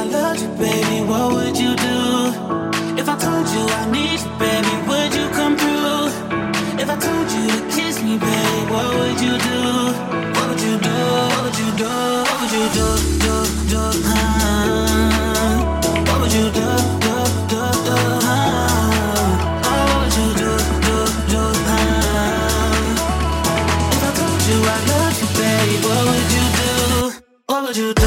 I loved you, baby, what would you do? If I told you I need you, baby, would you come through? If I told you to kiss me, baby, what would you do? What would you do? What would you do? What would you do? Do, do, huh? What would you do? Do, do, do, what would you do? If I told you I loved you, baby, what would you do? What would you do?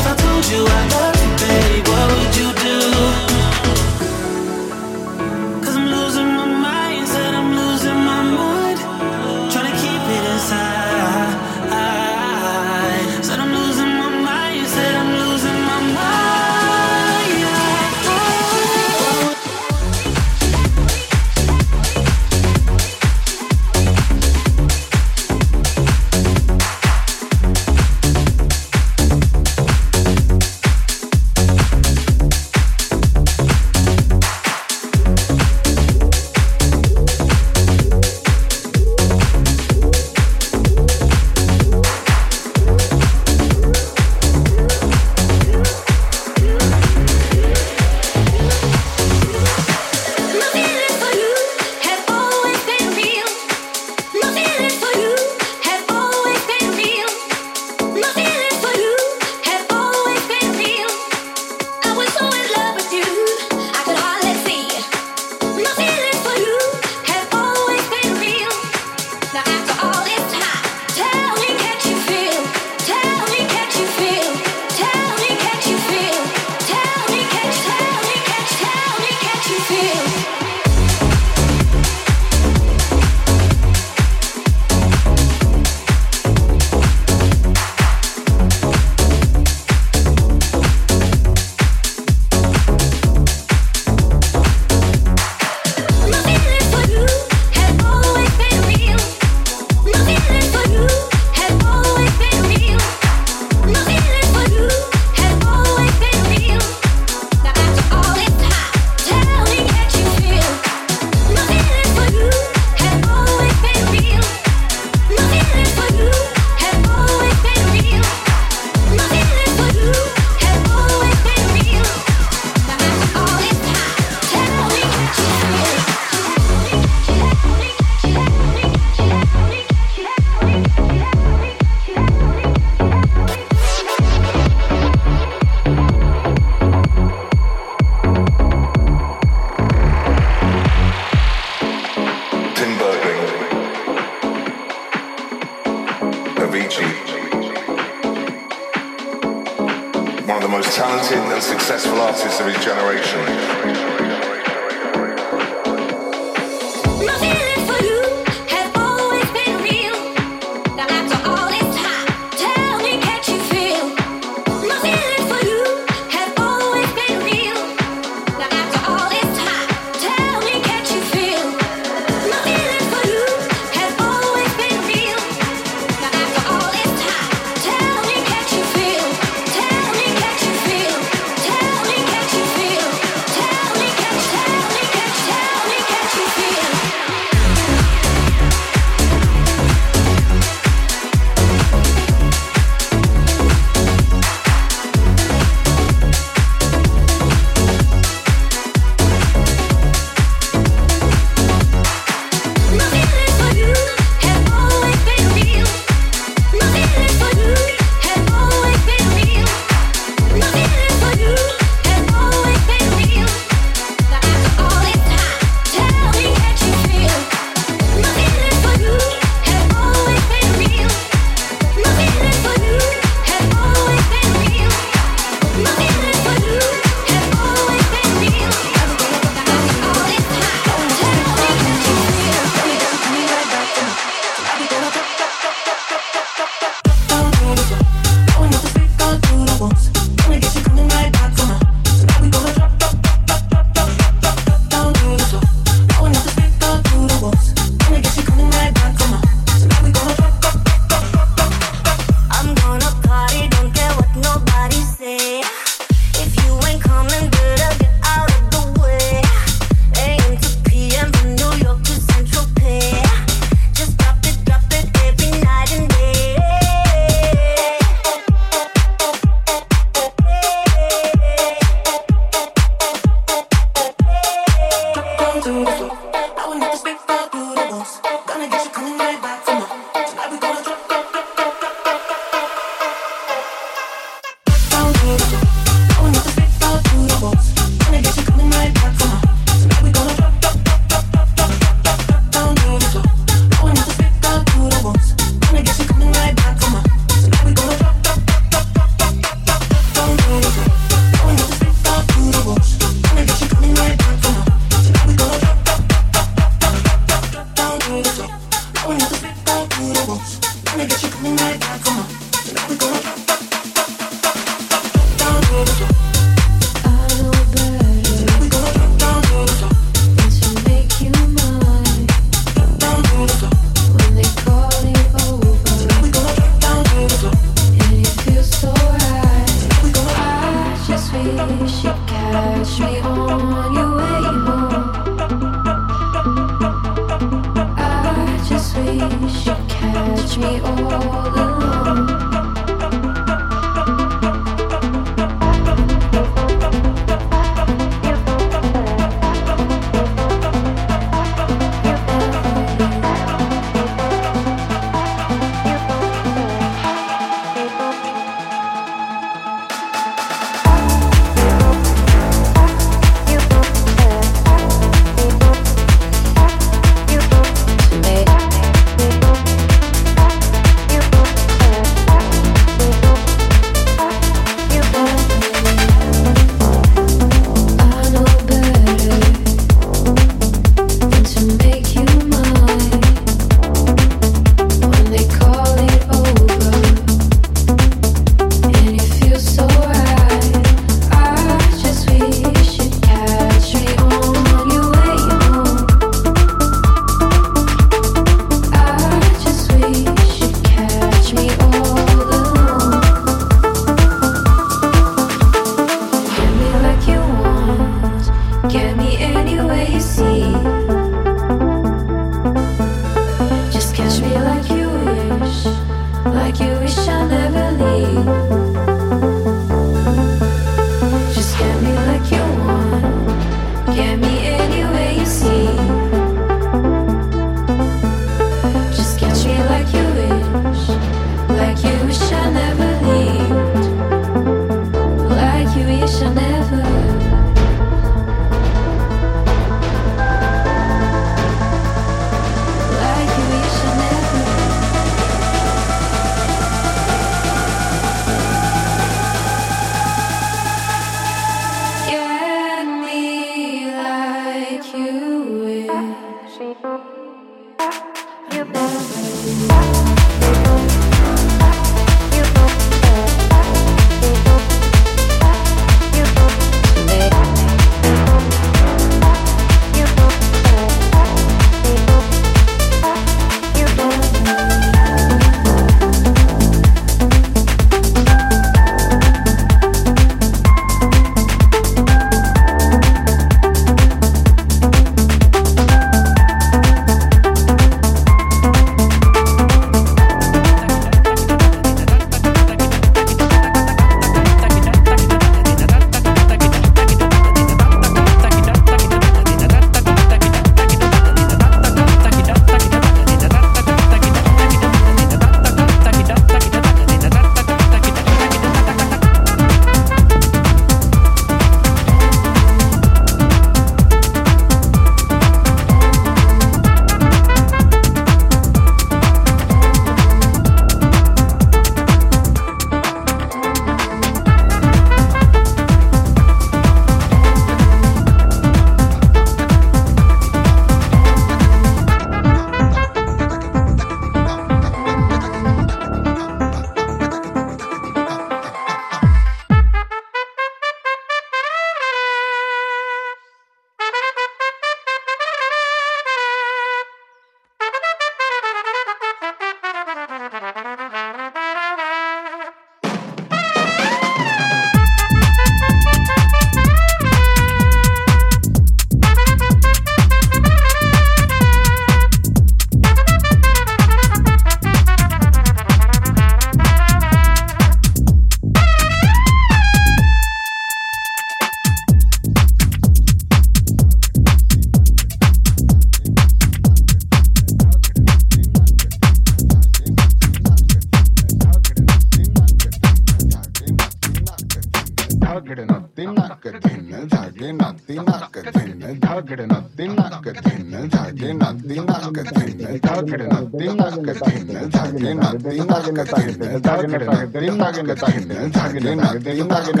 Dhagar न तिन कधिन धागे न तिन कधिन धागड़ न तिन कधिन धागे न तिन कधिन धागड़ न तिन कधिन धागे न तिन कधिन धागड़ न तिन कधिन धागड़ न तिन कधिन धागड़ न तिन कधिन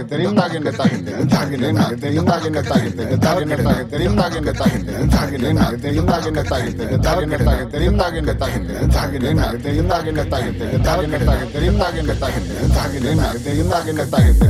धागड़ न तिन कधिन धागड़ न तिन कधिन धागड़ न तिन कधिन धागड़ न तिन कधिन धागड़ न तिन कधिन धागड़ न तिन कधिन धागड़ न तिन कधिन धागड़ न तिन कधिन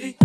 way.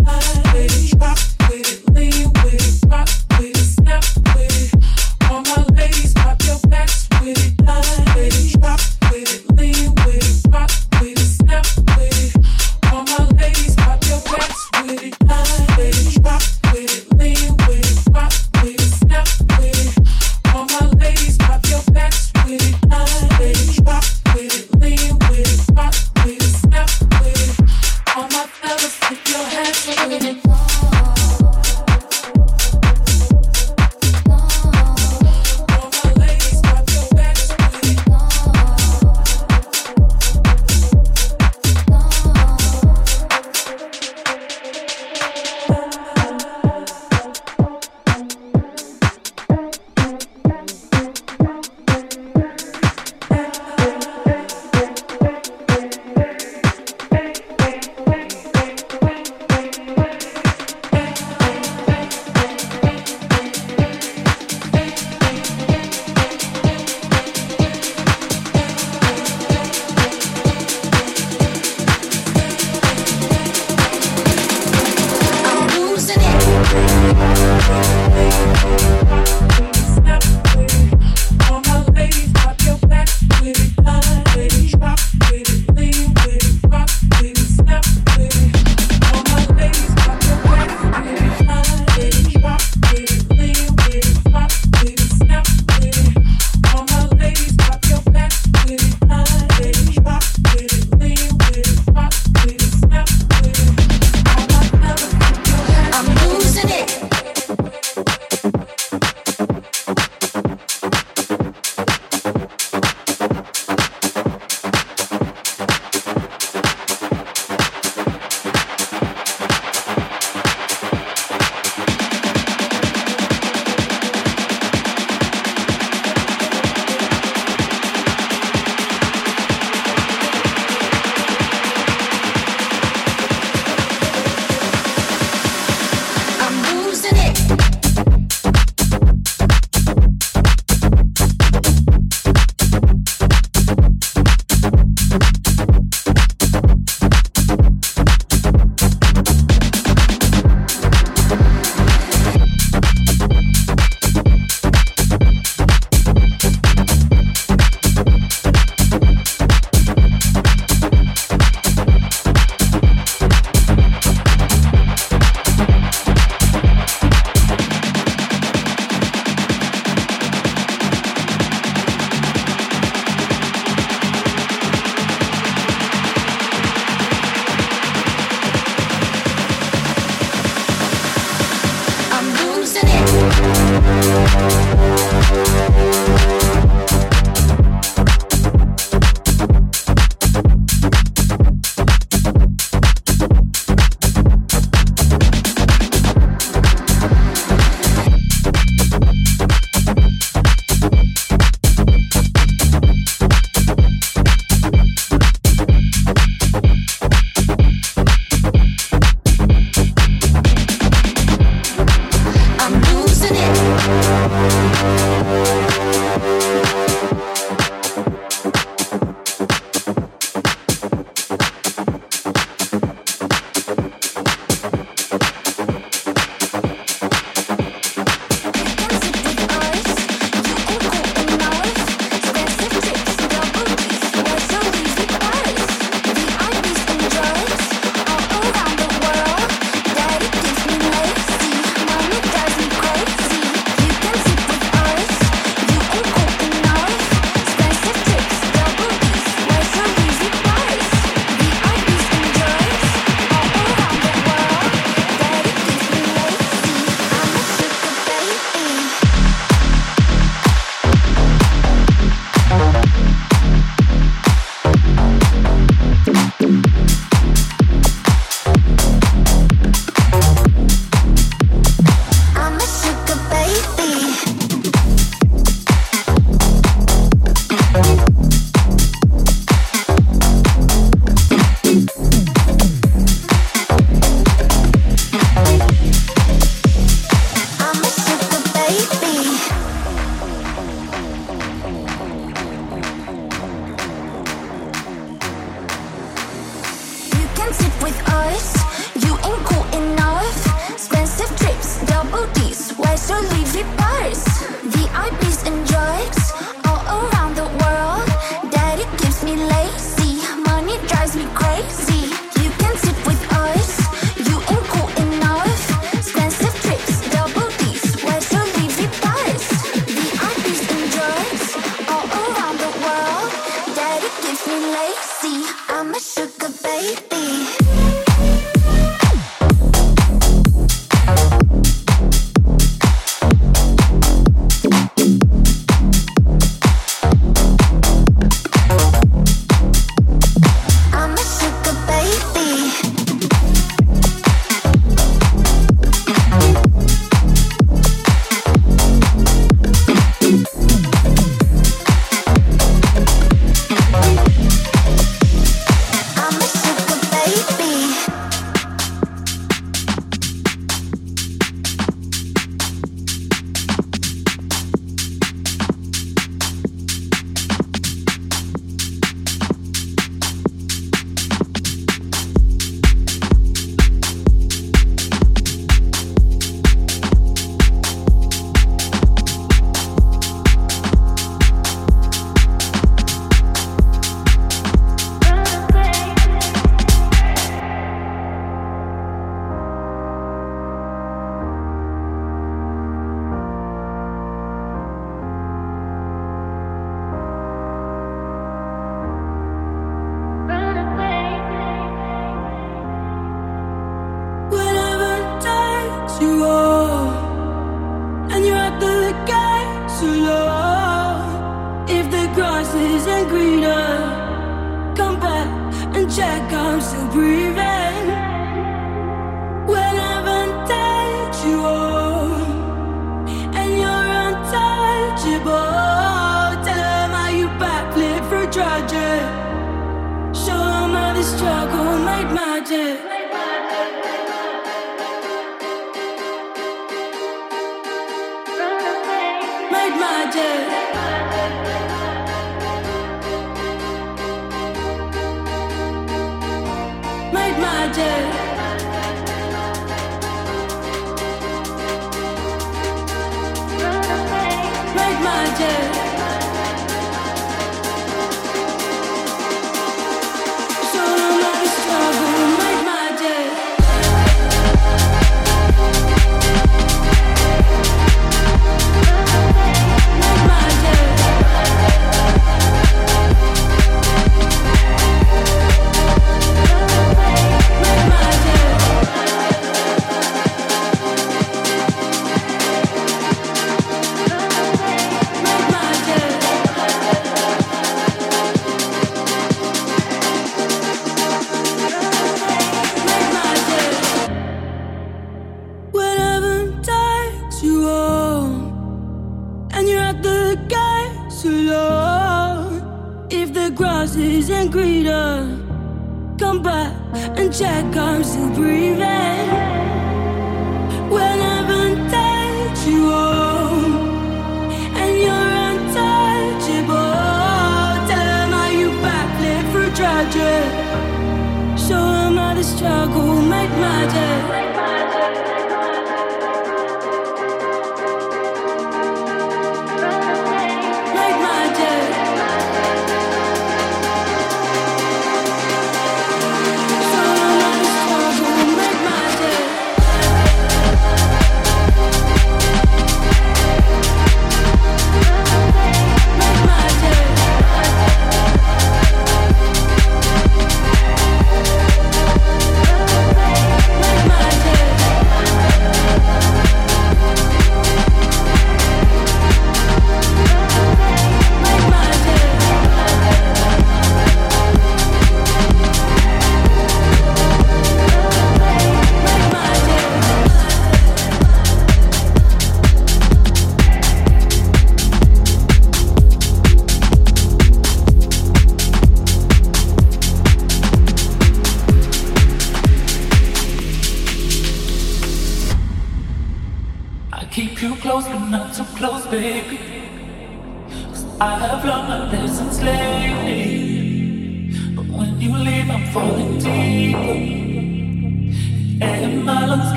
winter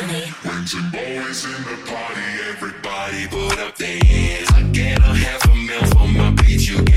to me. And boys in the party, everybody put up their hands. I get a half a mil for my beat, you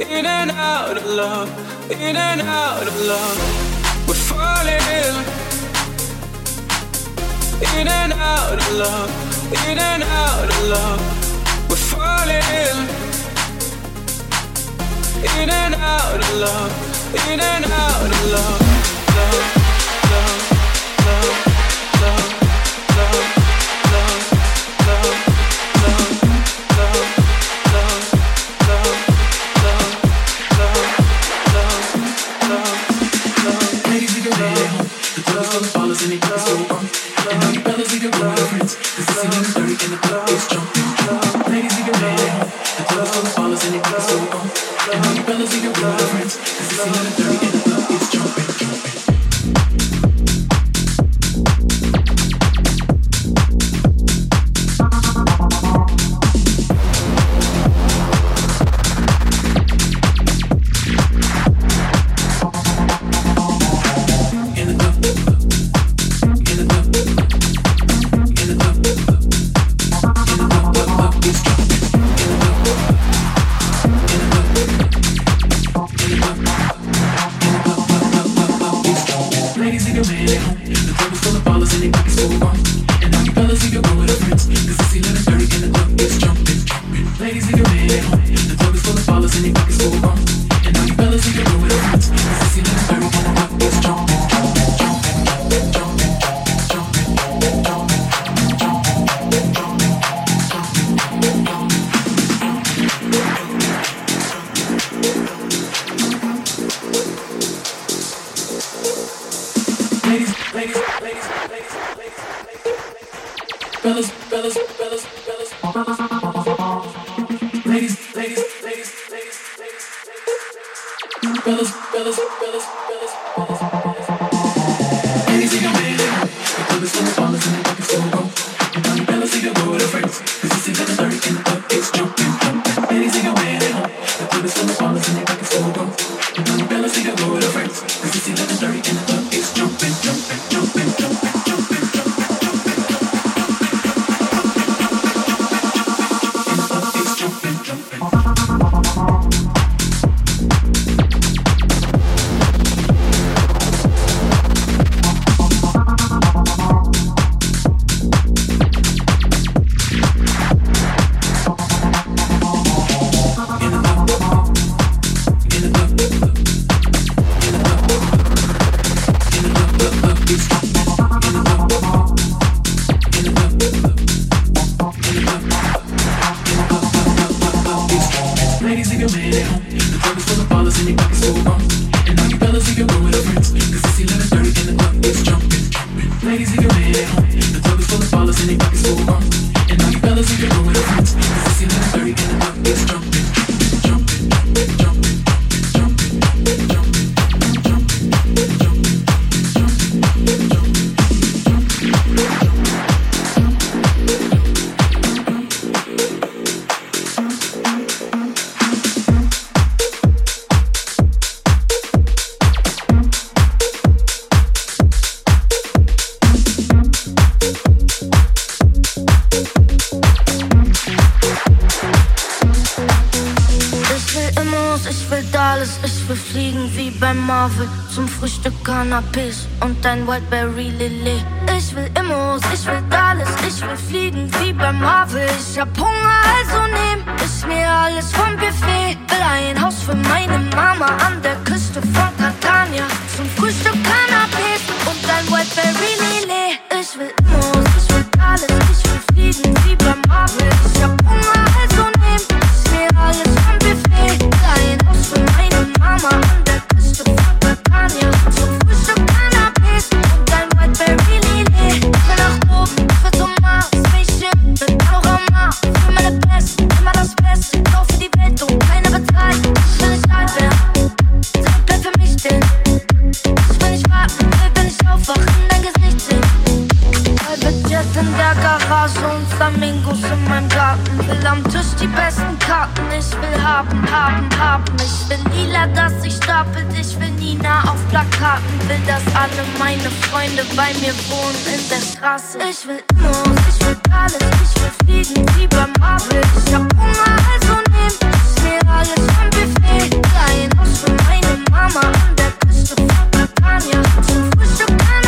In and out of love, in and out of love. We're falling in and out of love, in and out of love. We're falling in and out of love, in and out of love, love, Cannabis und dein Whiteberry Lilly. Ich will Immos, ich will alles, ich will fliegen wie beim Marvel. Ich hab Hunger, also nehm ich mir alles vom Buffet. Will ein Haus für meine Mama an der Küste von Catania. Zum Frühstück Cannabis und dein Whiteberry Lilly. Ich will Immos, ich will alles, ich will fliegen wie beim Marvel. Ich hab Hunger, also nehm will am Tisch die besten Karten. Ich will haben, haben, haben. Ich will lila, dass ich stapelt. Ich will Nina auf Plakaten. Will, dass alle meine Freunde bei mir wohnen in der Straße. Ich will Moos, ich will alles. Ich will fliegen wie beim Marvel. Ich hab Hunger, also nehm ich mir alles vom Buffet. Klein aus für meine Mama an der Küste von Catania. Zum Frühstück kann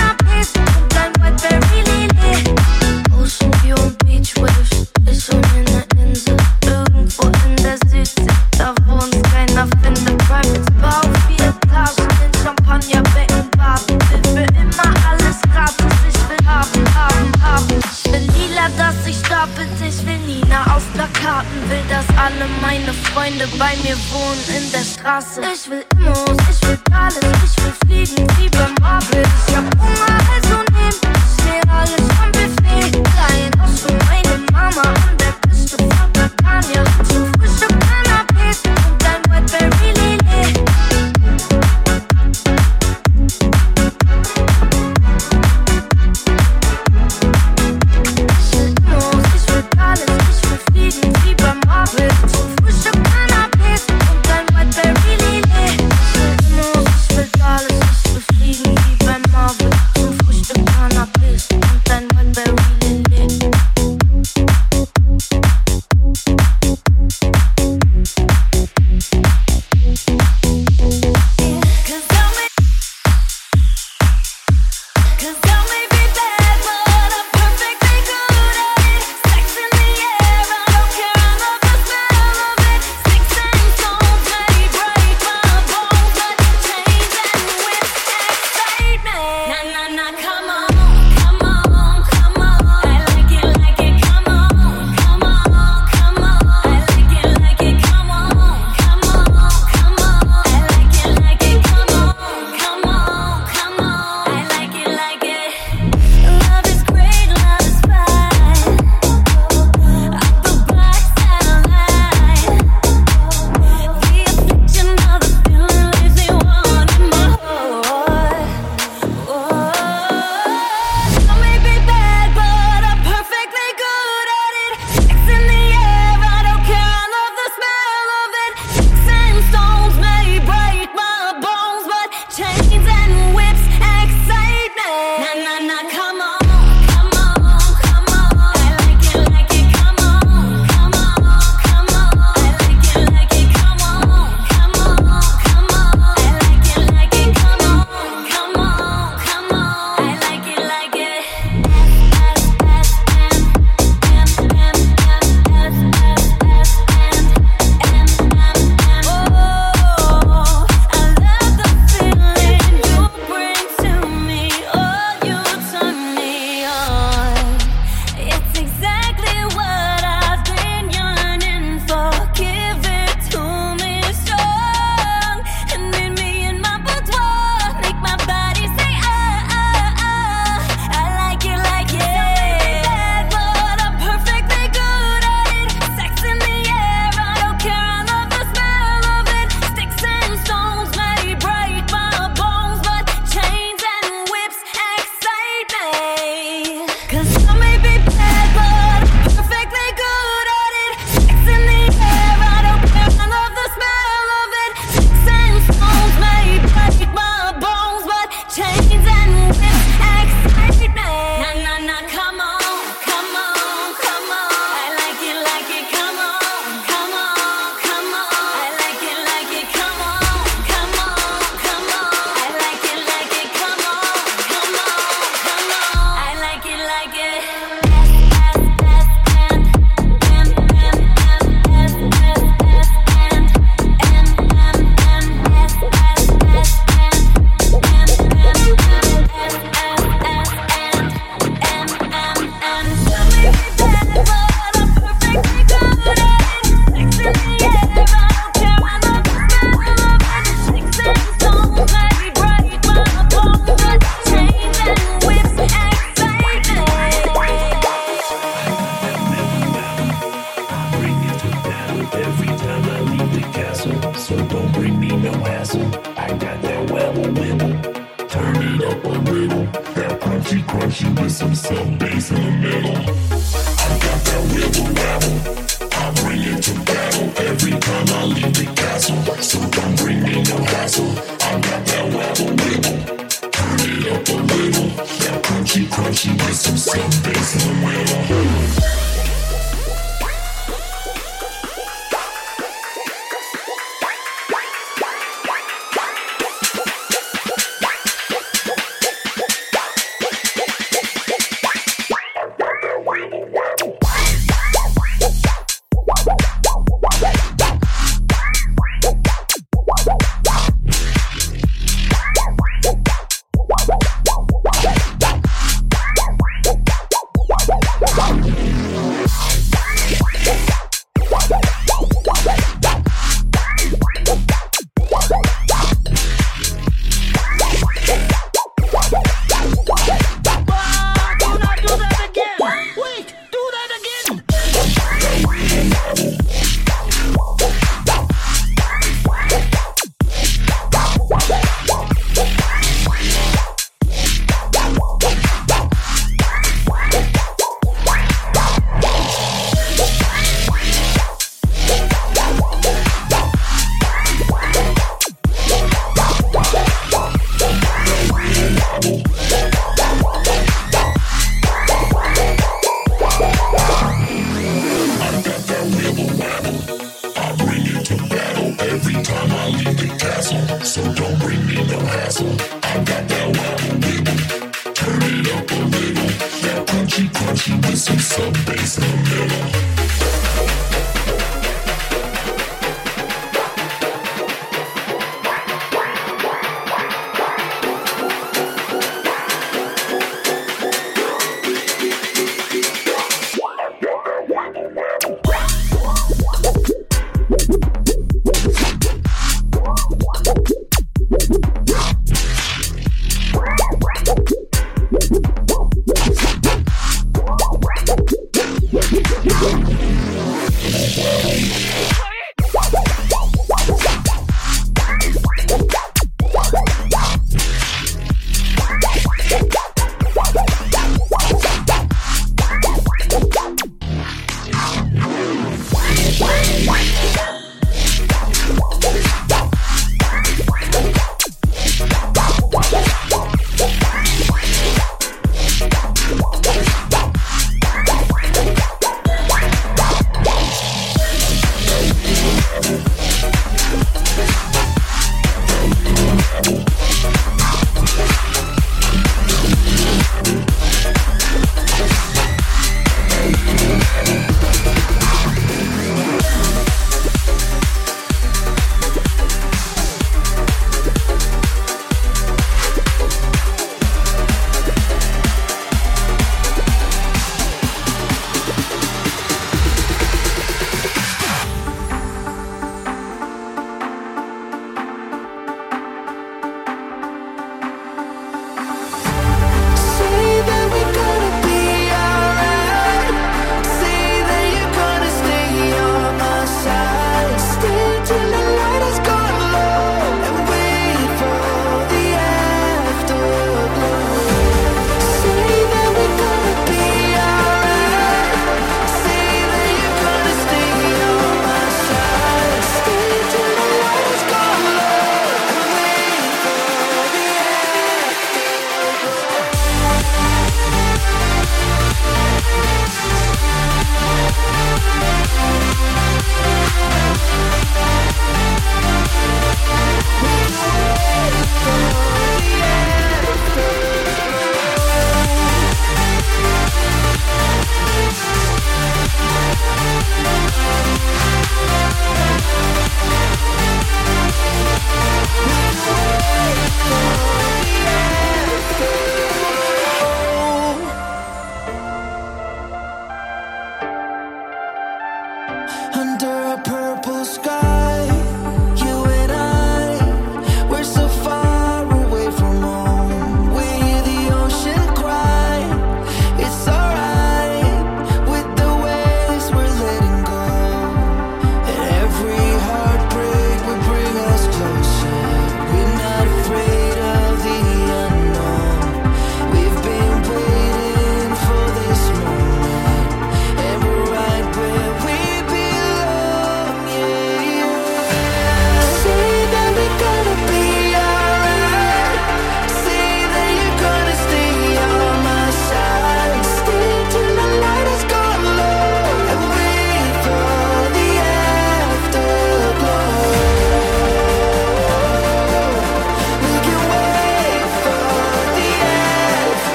alle meine Freunde bei mir wohnen in der Straße. Ich will Immos, ich will alles, ich will fliegen wie bei Marvel. Ich hab Hunger, also nehm ich seh alles am Buffet. Dein Haus für meine Mama an der Küste von Catania.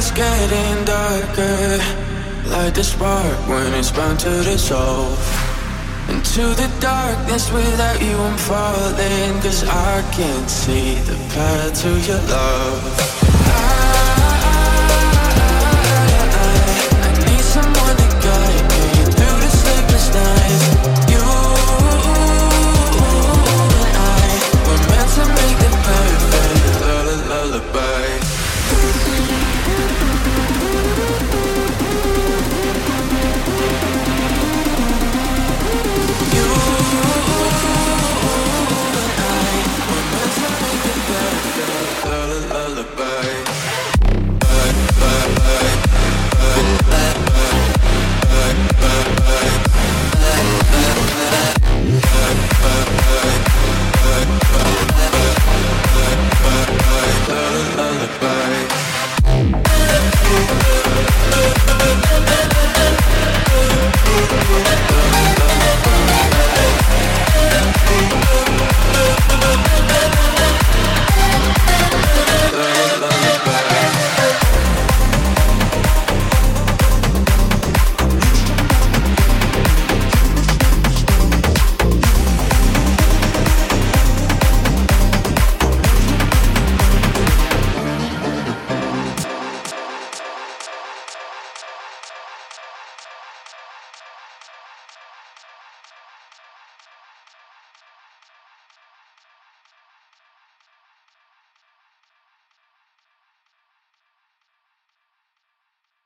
it's getting darker. Light the spark when it's bound to dissolve. Into the darkness without you, I'm falling. Cause I can't see the path to your love.